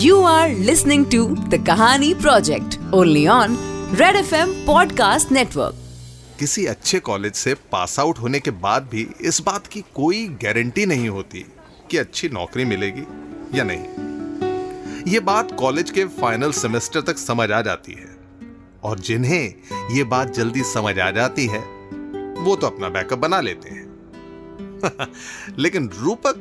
You are listening to the Kahani Project, only on Red FM Podcast Network. किसी अच्छे college से pass out होने के बाद भी इस बात की कोई गारंटी नहीं होती कि अच्छी नौकरी मिलेगी या नहीं। ये बात कॉलेज के फाइनल सेमेस्टर तक समझ आ जाती है। और जिन्हें ये बात जल्दी समझ आ जाती है, वो तो अपना बैकअप बना लेते हैं। लेकिन रूपक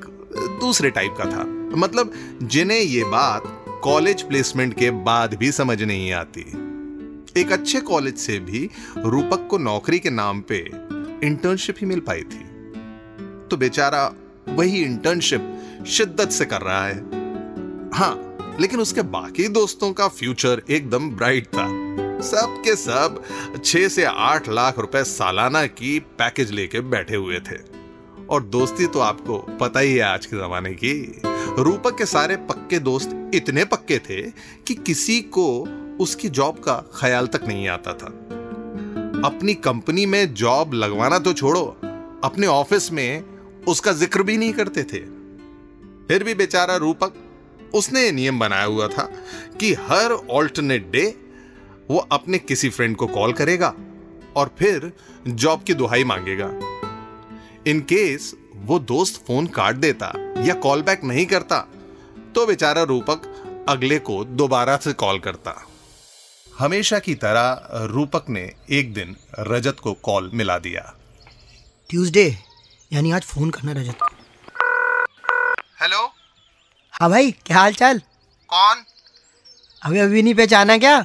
दूसरे टाइप का था। मतलब जिन्हें ये बात कॉलेज प्लेसमेंट के बाद भी समझ नहीं आती। एक अच्छे कॉलेज से भी रूपक को नौकरी के नाम पे इंटर्नशिप ही मिल पाई थी। तो बेचारा वही इंटर्नशिप शिद्दत से कर रहा है। हाँ लेकिन उसके बाकी दोस्तों का फ्यूचर एकदम ब्राइट था। सब के सब छह से आठ लाख रुपए सालाना की पैकेज लेके बैठे हुए थे। और दोस्ती तो आपको पता ही है आज के जमाने की। रूपक के सारे पक्के दोस्त इतने पक्के थे कि किसी को उसकी जॉब का ख्याल तक नहीं आता था। अपनी कंपनी में जॉब लगवाना तो छोड़ो, अपने ऑफ़िस में उसका ज़िक्र भी नहीं करते थे। फिर भी बेचारा रूपक, उसने नियम बनाया हुआ था कि हर ऑल्टरनेट डे वो अपने किसी फ्रेंड को कॉल करेगा और फिर जॉब की दुहाई मांगेगा। इन केस वो दोस्त फ़ोन काट देता या कॉल बैक नहीं करता तो बेचारा रूपक अगले को दोबारा से कॉल करता। हमेशा की तरह रूपक ने एक दिन रजत को कॉल मिला दिया। ट्यूसडे यानी आज फ़ोन करना रजत को। हेलो हाँ भाई क्या हाल चाल कौन? अभी अभी नहीं पहचाना क्या?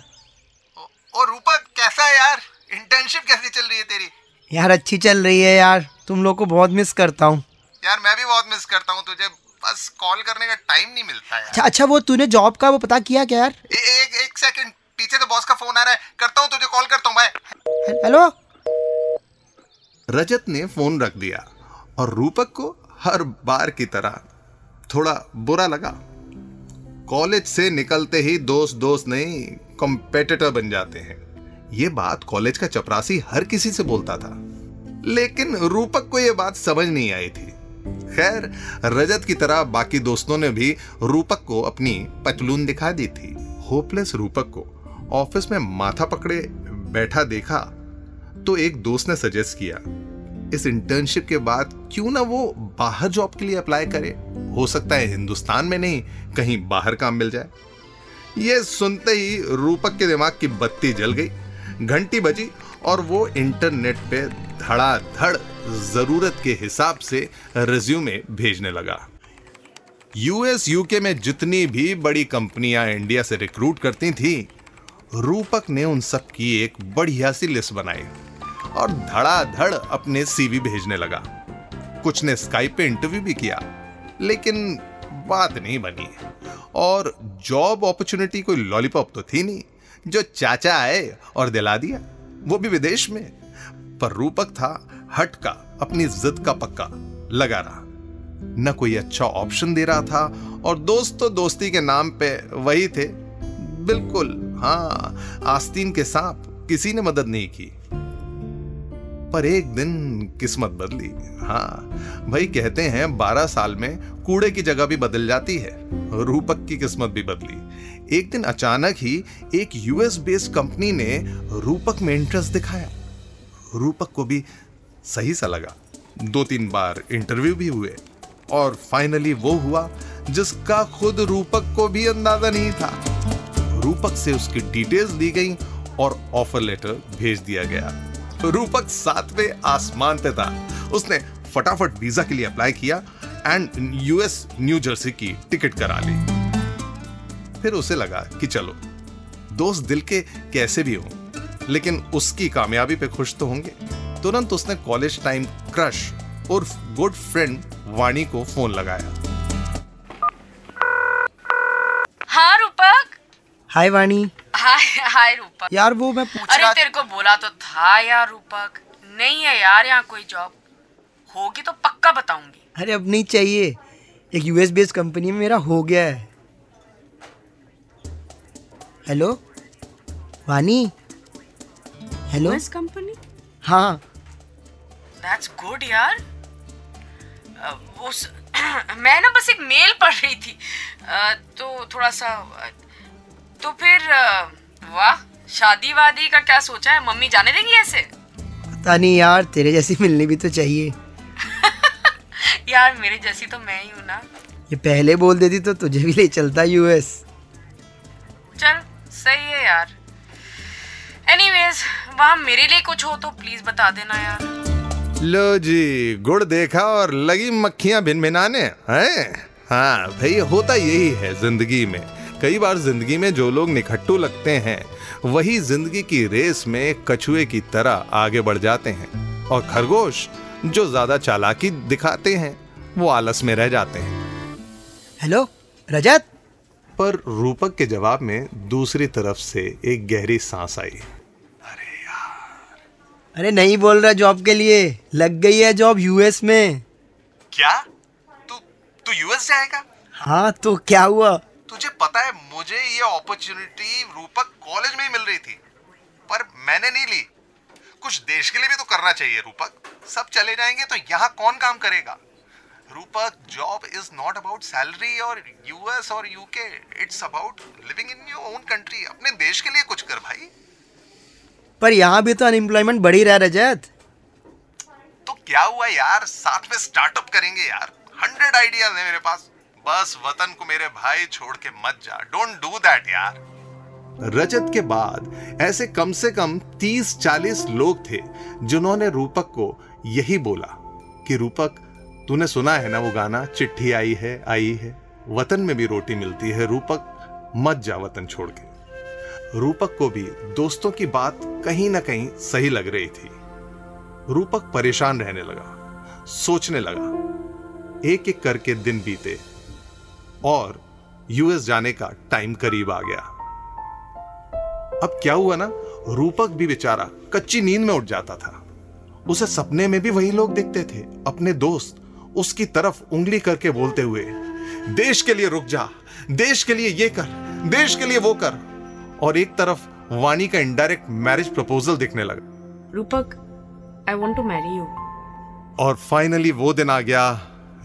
और रूपक कैसा है यार? इंटर्नशिप कैसी चल रही है तेरी? यार अच्छी चल रही है यार। तुम लोग को बहुत मिस करता हूँ। यार मैं भी बहुत मिस करता हूँ तुझे। बस कॉल करने का टाइम नहीं मिलता यार। अच्छा अच्छा वो तूने जॉब का वो पता किया क्या यार? ए, एक एक सेकंड पीछे तो बॉस का फ़ोन आ रहा है। करता हूँ तुझे कॉल करता हूँ बाय हेलो रजत ने फ़ोन रख दिया और रूपक को हर बार की तरह थोड़ा बुरा लगा। कॉलेज से निकलते ही दोस्त दोस्त नहीं कॉम्पिटिटर बन जाते हैं। ये बात कॉलेज का चपरासी हर किसी से बोलता था। लेकिन रूपक को यह बात समझ नहीं आई थी। खैर, रजत की तरह बाकी दोस्तों ने भी रूपक को अपनी पतलून दिखा दी थी। होपलेस रूपक को ऑफ़िस में माथा पकड़े बैठा देखा तो एक दोस्त ने सजेस्ट किया, इस इंटर्नशिप के बाद क्यों ना वो बाहर जॉब के लिए अप्लाई करे? हो सकता है हिंदुस्तान में नहीं, कहीं बाहर काम मिल जाए। ये सुनते ही रूपक के दिमाग की बत्ती जल गई। घंटी बजी और वो इंटरनेट पे धड़ाधड़ ज़रूरत के हिसाब से रिज्यूमे भेजने लगा। यूएस यूके में जितनी भी बड़ी कंपनियाँ इंडिया से रिक्रूट करती थी, रूपक ने उन सब की एक बढ़िया सी लिस्ट बनाई और धड़ाधड़ अपने सीवी भेजने लगा। कुछ ने स्काइप पे इंटरव्यू भी किया, लेकिन बात नहीं बनी। और जॉब अपॉर्चुनिटी कोई लॉलीपॉप तो थी नहीं। जो चाचा आए और दिला दिया, वो भी विदेश में। पर रूपक था, हट का, अपनी जिद का पक्का, लगा रहा। न कोई अच्छा ऑप्शन दे रहा था, और दोस्त तो दोस्ती के नाम पे वही थे। बिल्कुल हाँ आस्तीन के सांप, किसी ने मदद नहीं की। पर एक दिन किस्मत बदली। हाँ भाई कहते हैं बारह साल में कूड़े की जगह भी बदल जाती है, रूपक की किस्मत भी बदली। एक दिन अचानक ही एक यूएस बेस्ड कंपनी ने रूपक में इंटरेस्ट दिखाया। रूपक को भी सही सा लगा। दो तीन बार इंटरव्यू भी हुए और फाइनली वो हुआ जिसका खुद रूपक को भी अंदाज़ा नहीं था। रूपक से उसकी डिटेल्स दी गई और ऑफ़र लेटर भेज दिया गया। रूपक सातवें आसमान पे था। उसने फटाफट वीज़ा के लिए अप्लाई किया एंड यूएस न्यू जर्सी की टिकट करा ली। फिर उसे लगा कि चलो दोस्त दिल के कैसे भी हों लेकिन उसकी कामयाबी पे खुश तो होंगे। तुरंत उसने कॉलेज टाइम क्रश और गुड फ्रेंड वाणी को फ़ोन लगाया। हाँ रूपक? हाय वाणी। हाय हाय रूपक। यार वो मैं पूछ अरे रहा तेरे को बोला तो था यार रूपक। नहीं है यार यहाँ कोई जॉब होगी तो पक्का बताऊँगी। अरे अब नहीं चाहिए। एक यूएस बेस्ड कंपनी में मेरा हो गया है। Hello Vani? Hello US company हाँ। दैट्स गुड यार। उस मैं ना बस एक मेल पढ़ रही थी। तो थोड़ा सा तो फिर वाह। शादी वादी का क्या सोचा है? मम्मी जाने देंगी ऐसे? पता नहीं यार तेरे जैसी मिलनी भी तो चाहिए। यार मेरे जैसी तो मैं ही हूँ ना। ये पहले बोल देती तो तुझे भी ले चलता यूएस चल सही है यार। एनीवेज वहाँ मेरे लिए कुछ हो तो प्लीज़ बता देना यार। लो जी गुड़ देखा और लगी मक्खियाँ भिन भिनाने हैं? हाँ भाई होता यही है ज़िंदगी में। कई बार ज़िंदगी में जो लोग निखट्टू लगते हैं वही ज़िंदगी की रेस में कछुए की तरह आगे बढ़ जाते हैं और खरगोश जो ज़्यादा चालाकी दिखाते हैं वो आलस में रह जाते हैं। हेलो रजत? पर रूपक के जवाब में दूसरी तरफ़ से एक गहरी सांस आई। अरे यार। अरे नहीं बोल रहा जॉब के लिए लग गई है जॉब यूएस में। क्या? तू तू यूएस जाएगा? हाँ तो क्या हुआ? तुझे पता है मुझे ये अपॉर्चुनिटी रूपक कॉलेज में ही मिल रही थी पर मैंने नहीं ली। कुछ देश के लिए भी तो करना चाहिए रूपक। सब चले जाएँगे तो यहाँ कौन काम करेगा? Rupak job is not about salary और यूएस और UK it's about living in your own country अपने देश के लिए कुछ कर भाई। पर यहाँ भी तो अनएम्प्लॉयमेंट बढ़ी रहा रजत। तो क्या हुआ यार? साथ में स्टार्टअप करेंगे यार। हंड्रेड आइडियाज़ है मेरे पास। बस वतन को मेरे भाई छोड़ के मत जा। डोंट डू दैट यार। रजत के बाद ऐसे कम से कम 30-40 लोग थे जिन्होंने रूपक को यही बोला कि, रूपक, तूने सुना है ना वो गाना? चिट्ठी आई है आई है। वतन में भी रोटी मिलती है। रूपक, मत जा वतन छोड़ के। रूपक को भी दोस्तों की बात कहीं ना कहीं सही लग रही थी। रूपक परेशान रहने लगा, सोचने लगा। एक एक करके दिन बीते। और यूएस जाने का टाइम करीब आ गया। अब क्या हुआ ना? रूपक भी बेचारा कच्ची नींद में उठ जाता था। उसे सपने में भी वही लोग दिखते थे अपने दोस्त उसकी तरफ़ उंगली करके बोलते हुए देश के लिए रुक जा देश के लिए ये कर देश के लिए वो कर। और एक तरफ़ वाणी का इनडायरेक्ट मैरिज प्रपोजल दिखने लगा। Rupak I want to marry you और फाइनली वो दिन आ गया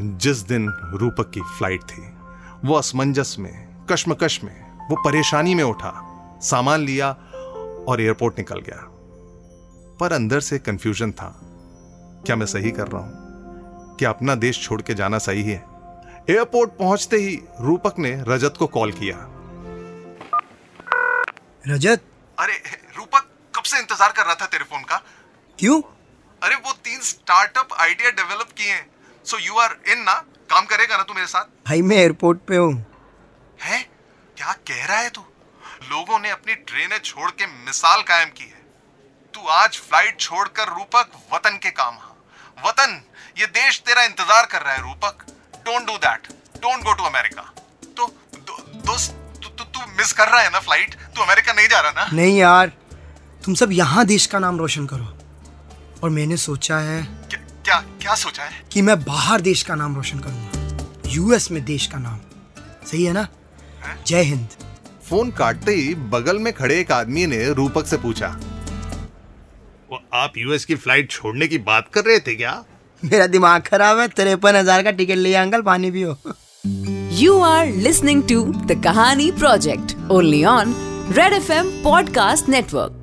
जिस दिन रूपक की फ़्लाइट थी। वो असमंजस में कश्मकश में वो परेशानी में उठा सामान लिया और एयरपोर्ट निकल गया। पर अंदर से कंफ्यूजन था। क्या मैं सही कर रहा हूँ? क्या अपना देश छोड़ के जाना सही है? एयरपोर्ट पहुँचते ही रूपक ने रजत को कॉल किया। रजत? अरे रूपक कब से इंतज़ार कर रहा था तेरे फ़ोन का? क्यों? अरे वो तीन स्टार्टअप आइडिया डेवलप किए हैं। सो यू आर इन ना? काम करेगा ना तू मेरे साथ? भाई मैं एयरपोर्ट पे हूँ। है? क्या कह रहा है तू? लोगों ने अपनी ट्रेनें छोड़ के मिसाल कायम की है। तू आज फ़्लाइट छोड़कर रूपक वतन के काम हाँ वतन ये देश तेरा इंतज़ार कर रहा है Rupak. Don't do that don't go to America तो दोस्त तू तू तू मिस कर रहा है ना फ़्लाइट तू अमेरिका नहीं जा रहा ना? नहीं यार तुम सब यहाँ देश का नाम रोशन करो। और मैंने सोचा है क्या क्या क्या सोचा है? कि मैं बाहर देश का नाम रोशन करूँगा। यूएस में देश का नाम। सही है ना? जय हिंद। फ़ोन काटते ही बगल में खड़े एक आदमी ने रूपक से पूछा वो आप यूएस की फ़्लाइट छोड़ने की बात कर रहे थे क्या? मेरा दिमाग खराब है तिरपन हज़ार का टिकट लिया अंकल पानी पियो। आर are टू द कहानी project only on red F M podcast Network.